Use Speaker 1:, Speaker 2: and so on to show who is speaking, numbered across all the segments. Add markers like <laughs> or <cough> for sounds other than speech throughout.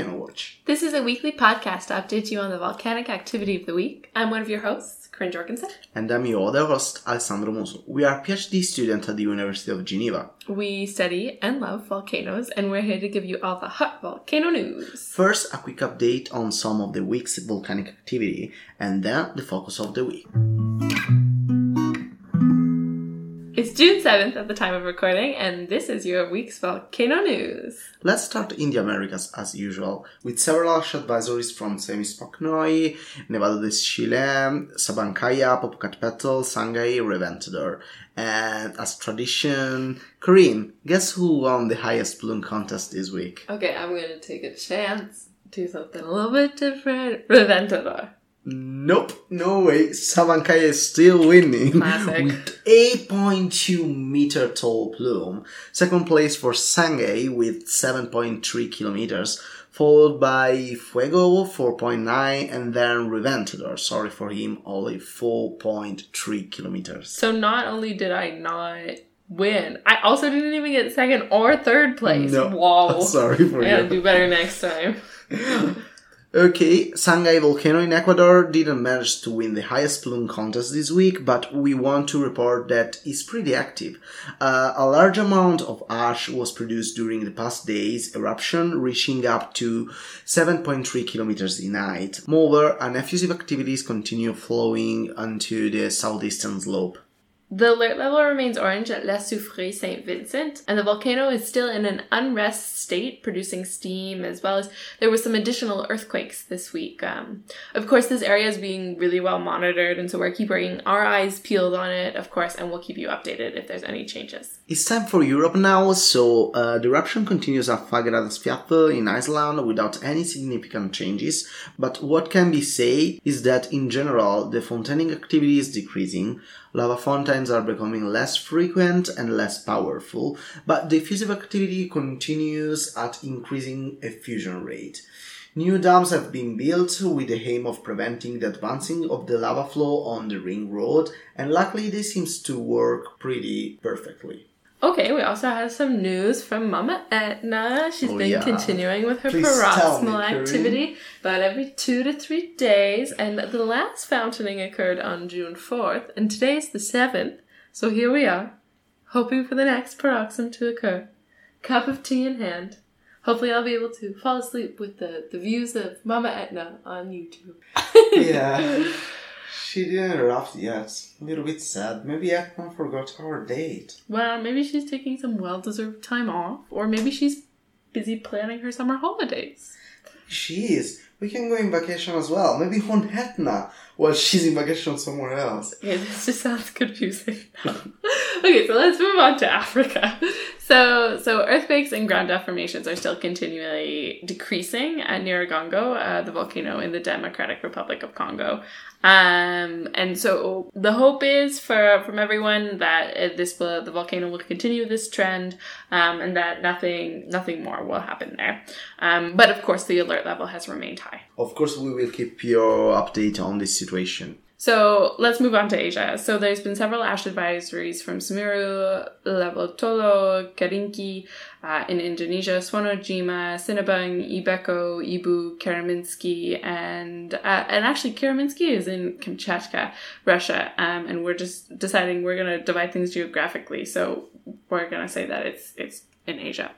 Speaker 1: Volcano Watch.
Speaker 2: This is a weekly podcast to update you on the volcanic activity of the week. I'm one of your hosts, Corin Jorgensen.
Speaker 1: And I'm your other host, Alessandro Muso. We are PhD students at the University of Geneva.
Speaker 2: We study and love volcanoes, and we're here to give you all the hot volcano news.
Speaker 1: First, a quick update on some of the week's volcanic activity, and then the focus of the week.
Speaker 2: June 7th at the time of recording, and this is your week's volcano news.
Speaker 1: Let's start in the Americas as usual, with several ash advisories from Semisopochnoi, Nevado de Chillán, Sabancaya, Popocatépetl, Sangay, Reventador. And as tradition, Corin, guess who won the highest balloon contest this week?
Speaker 2: Okay, I'm gonna take a chance, do something a little bit different. Reventador.
Speaker 1: Nope, no way. Sabancaya is still winning
Speaker 2: Classic.
Speaker 1: with 8.2 meter tall plume. Second place for Sangay with 7.3 kilometers, followed by Fuego 4.9 and then Reventador. Sorry for him, only 4.3 kilometers.
Speaker 2: So not only did I not win, I also didn't even get second or third place.
Speaker 1: No, <laughs>
Speaker 2: Whoa.
Speaker 1: sorry for
Speaker 2: I gotta
Speaker 1: you.
Speaker 2: do better next time. <laughs>
Speaker 1: Okay, Sangay Volcano in Ecuador didn't manage to win the highest plume contest this week, but we want to report that it's pretty active. Uh, a large amount of ash was produced during the past day's eruption, reaching up to 7.3 kilometers in height. Moreover, an effusive activities continue flowing onto the southeastern slope.
Speaker 2: The alert level remains orange at La Soufrière St. Vincent, and the volcano is still in an unrest state, producing steam, as well as there were some additional earthquakes this week. Um, of course, this area is being really well monitored, and so we're keeping our eyes peeled on it, of course, and we'll keep you updated if there's any changes.
Speaker 1: It's time for Europe now, so uh, the eruption continues at Fagradalsfjall in Iceland without any significant changes, but what can be said is that in general the fountaining activity is decreasing, lava are becoming less frequent and less powerful, but the effusive activity continues at increasing effusion rate. New dams have been built with the aim of preventing the advancing of the lava flow on the ring road, and luckily this seems to work pretty perfectly.
Speaker 2: Okay, we also have some news from Mama Etna. She's
Speaker 1: Oh,
Speaker 2: been
Speaker 1: yeah.
Speaker 2: continuing with her
Speaker 1: Please
Speaker 2: paroxysmal activity about every two to three days, and the last fountaining occurred on June 4th, and today's the 7th, so here we are, hoping for the next paroxysm to occur. Cup of tea in hand. Hopefully, I'll be able to fall asleep with the, the views of Mama Etna on YouTube. <laughs>
Speaker 1: yeah. <laughs> She didn't erupt yet. A little bit sad. Maybe Etna forgot our date.
Speaker 2: Well, maybe she's taking some well deserved time off, or maybe she's busy planning her summer holidays.
Speaker 1: She is. We can go in vacation as well. Maybe on Etna while she's in vacation somewhere else.
Speaker 2: Okay, this just sounds confusing. <laughs> okay, so let's move on to Africa. So, so earthquakes and ground deformations are still continually decreasing at Nyiragongo, uh, the volcano in the Democratic Republic of Congo. Um, and so the hope is for from everyone that uh, this will, the volcano will continue this trend, um, and that nothing nothing more will happen there. Um, but of course, the alert level has remained high.
Speaker 1: Of course, we will keep your update on this situation.
Speaker 2: So let's move on to Asia. So there's been several ash advisories from Semeru, Lewotolo, Kerinci uh, in Indonesia, Suwanosejima, Sinabung, Ebeko, Ibu, Karymsky, and uh, and actually Karymsky is in Kamchatka, Russia. Um, and we're just deciding we're gonna divide things geographically. So we're gonna say that it's it's in Asia.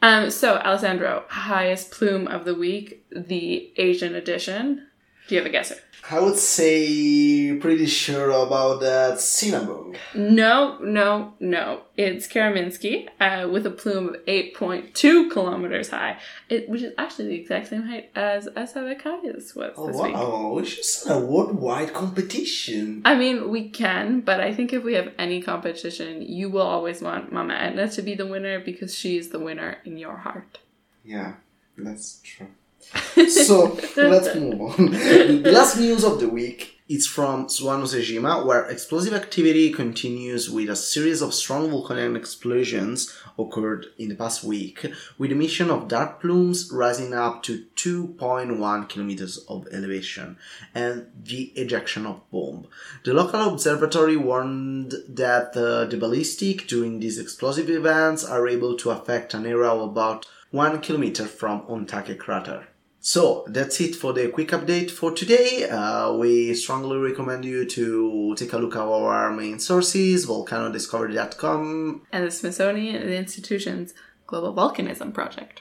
Speaker 2: Um, so Alessandro, highest plume of the week, the Asian edition. Do you have a guesser?
Speaker 1: I would say pretty sure about that Sinabung.
Speaker 2: No, no, no. It's Karymsky uh, with a plume of 8.2 kilometers high, it, which is actually the exact same height as Sabancaya's was
Speaker 1: Oh
Speaker 2: this week.
Speaker 1: wow, we should start a worldwide competition.
Speaker 2: I mean, we can, but I think if we have any competition, you will always want Mama Etna to be the winner because she is the winner in your heart.
Speaker 1: Yeah, that's true. So <laughs> let's move on. the last news of the week is from Suwanosejima, where explosive activity continues with a series of strong volcanic explosions occurred in the past week, with emission of dark plumes rising up to 2.1 kilometers of elevation and the ejection of bomb. The local observatory warned that uh, the ballistic during these explosive events are able to affect an area of about one kilometer from Otake crater. So that's it for the quick update for today. Uh, we strongly recommend you to take a look at our main sources, volcanodiscovery.com
Speaker 2: and the Smithsonian Institution's Global Volcanism Project.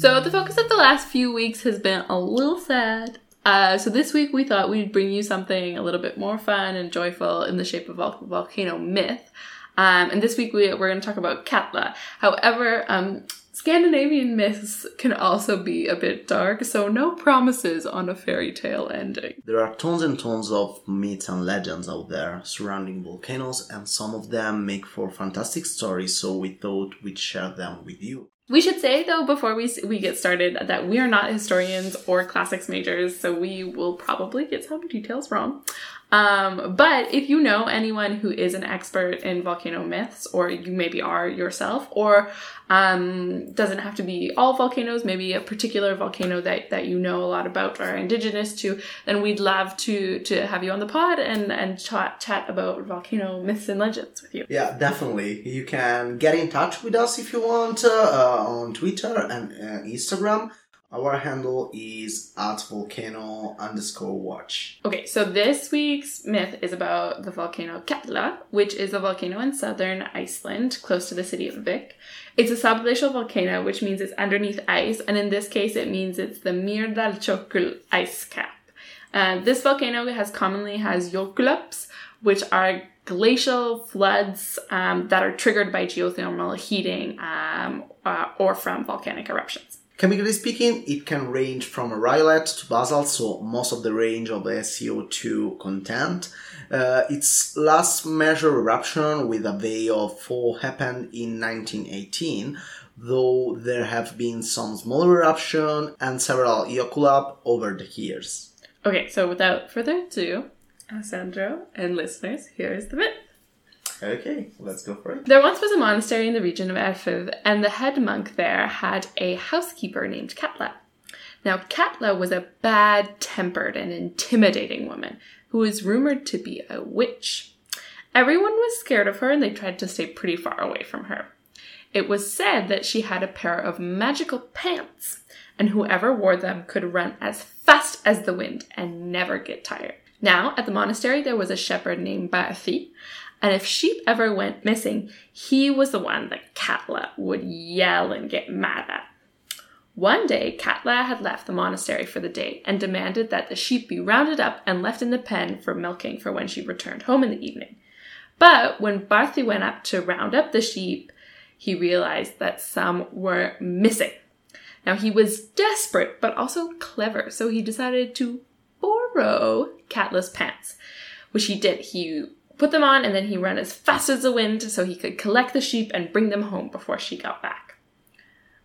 Speaker 2: So the focus of the last few weeks has been a little sad. Uh, so this week we thought we'd bring you something a little bit more fun and joyful in the shape of a volcano myth. Um, and this week we, we're going to talk about Katla. However, um, Scandinavian myths can also be a bit dark, so no promises on a fairy tale ending.
Speaker 1: There are tons and tons of myths and legends out there surrounding volcanoes, and some of them make for fantastic stories, so we thought we'd share them with you.
Speaker 2: We should say though before we we get started that we are not historians or classics majors, so we will probably get some details wrong. Um, but if you know anyone who is an expert in volcano myths, or you maybe are yourself, or um, doesn't have to be all volcanoes, maybe a particular volcano that, that you know a lot about or are indigenous to, then we'd love to to have you on the pod and and chat chat about volcano myths and legends with you.
Speaker 1: Yeah, definitely. You can get in touch with us if you want uh, on Twitter and uh, Instagram. Our handle is at volcano underscore watch.
Speaker 2: Okay, so this week's myth is about the volcano Katla, which is a volcano in southern Iceland, close to the city of Vik. It's a subglacial volcano, which means it's underneath ice, and in this case, it means it's the Mýrdalsjökull ice cap. Uh, this volcano has commonly has jökulhlaups, which are glacial floods um, that are triggered by geothermal heating um, uh, or from volcanic eruptions.
Speaker 1: Chemically speaking, it can range from rhyolite to basalt, so most of the range of the CO2 content. Uh, its last measured eruption with a VEI of 4 happened in 1918, though there have been some smaller eruption and several jökulhlaup over the years.
Speaker 2: Okay, so without further ado, Alessandro and listeners, here is the myth.
Speaker 1: Okay, let's go for it.
Speaker 2: There once was a monastery in the region of Erfurth, and the head monk there had a housekeeper named Katla. Now, Katla was a bad tempered and intimidating woman who was rumored to be a witch. Everyone was scared of her and they tried to stay pretty far away from her. It was said that she had a pair of magical pants, and whoever wore them could run as fast as the wind and never get tired. Now, at the monastery, there was a shepherd named Barthi, and if sheep ever went missing, he was the one that Katla would yell and get mad at. One day, Katla had left the monastery for the day and demanded that the sheep be rounded up and left in the pen for milking for when she returned home in the evening. But when Barthi went up to round up the sheep, he realized that some were missing. Now he was desperate but also clever, so he decided to borrow Katla's pants, which he did. He put them on, and then he ran as fast as the wind so he could collect the sheep and bring them home before she got back.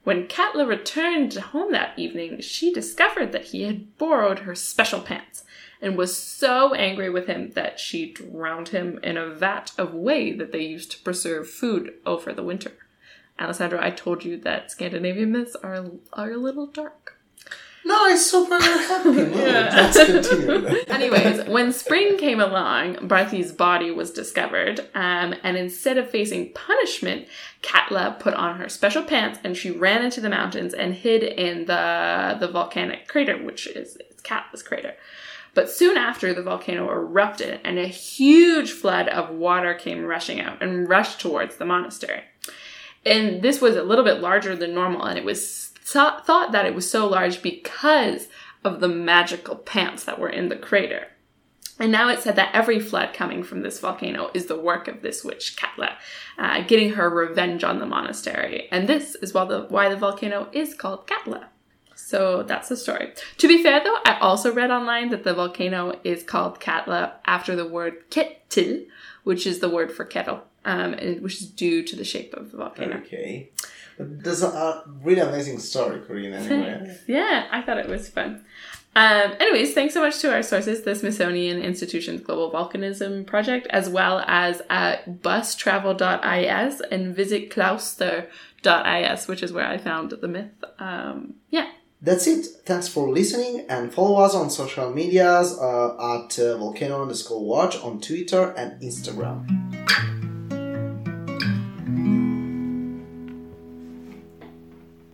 Speaker 2: When Katla returned home that evening, she discovered that he had borrowed her special pants and was so angry with him that she drowned him in a vat of whey that they used to preserve food over the winter. Alessandro, I told you that Scandinavian myths are, are a little dark.
Speaker 1: No, it's super happy. <laughs>
Speaker 2: Yeah.
Speaker 1: Let's continue. <laughs>
Speaker 2: Anyways, when spring came along, Barthi's body was discovered, um, and instead of facing punishment, Katla put on her special pants and she ran into the mountains and hid in the the volcanic crater, which is it's Katla's crater. But soon after, the volcano erupted, and a huge flood of water came rushing out and rushed towards the monastery. And this was a little bit larger than normal, and it was thought thought that it was so large because of the magical pants that were in the crater. And now it's said that every flood coming from this volcano is the work of this witch Katla, uh, getting her revenge on the monastery. And this is why the, why the volcano is called Katla. So that's the story. To be fair though, I also read online that the volcano is called Katla after the word ketil, which is the word for kettle, um, and which is due to the shape of the volcano.
Speaker 1: Okay. There's a, really amazing story, Corin, anyway.
Speaker 2: Thanks. Yeah, I thought it was fun. Um, anyways, thanks so much to our sources, the Smithsonian Institution's Global Volcanism Project, as well as at bustravel.is and visitklaustur.is, which is where I found the myth. Um, yeah.
Speaker 1: That's it. Thanks for listening and follow us on social medias uh, at uh, volcano underscore watch on Twitter and Instagram.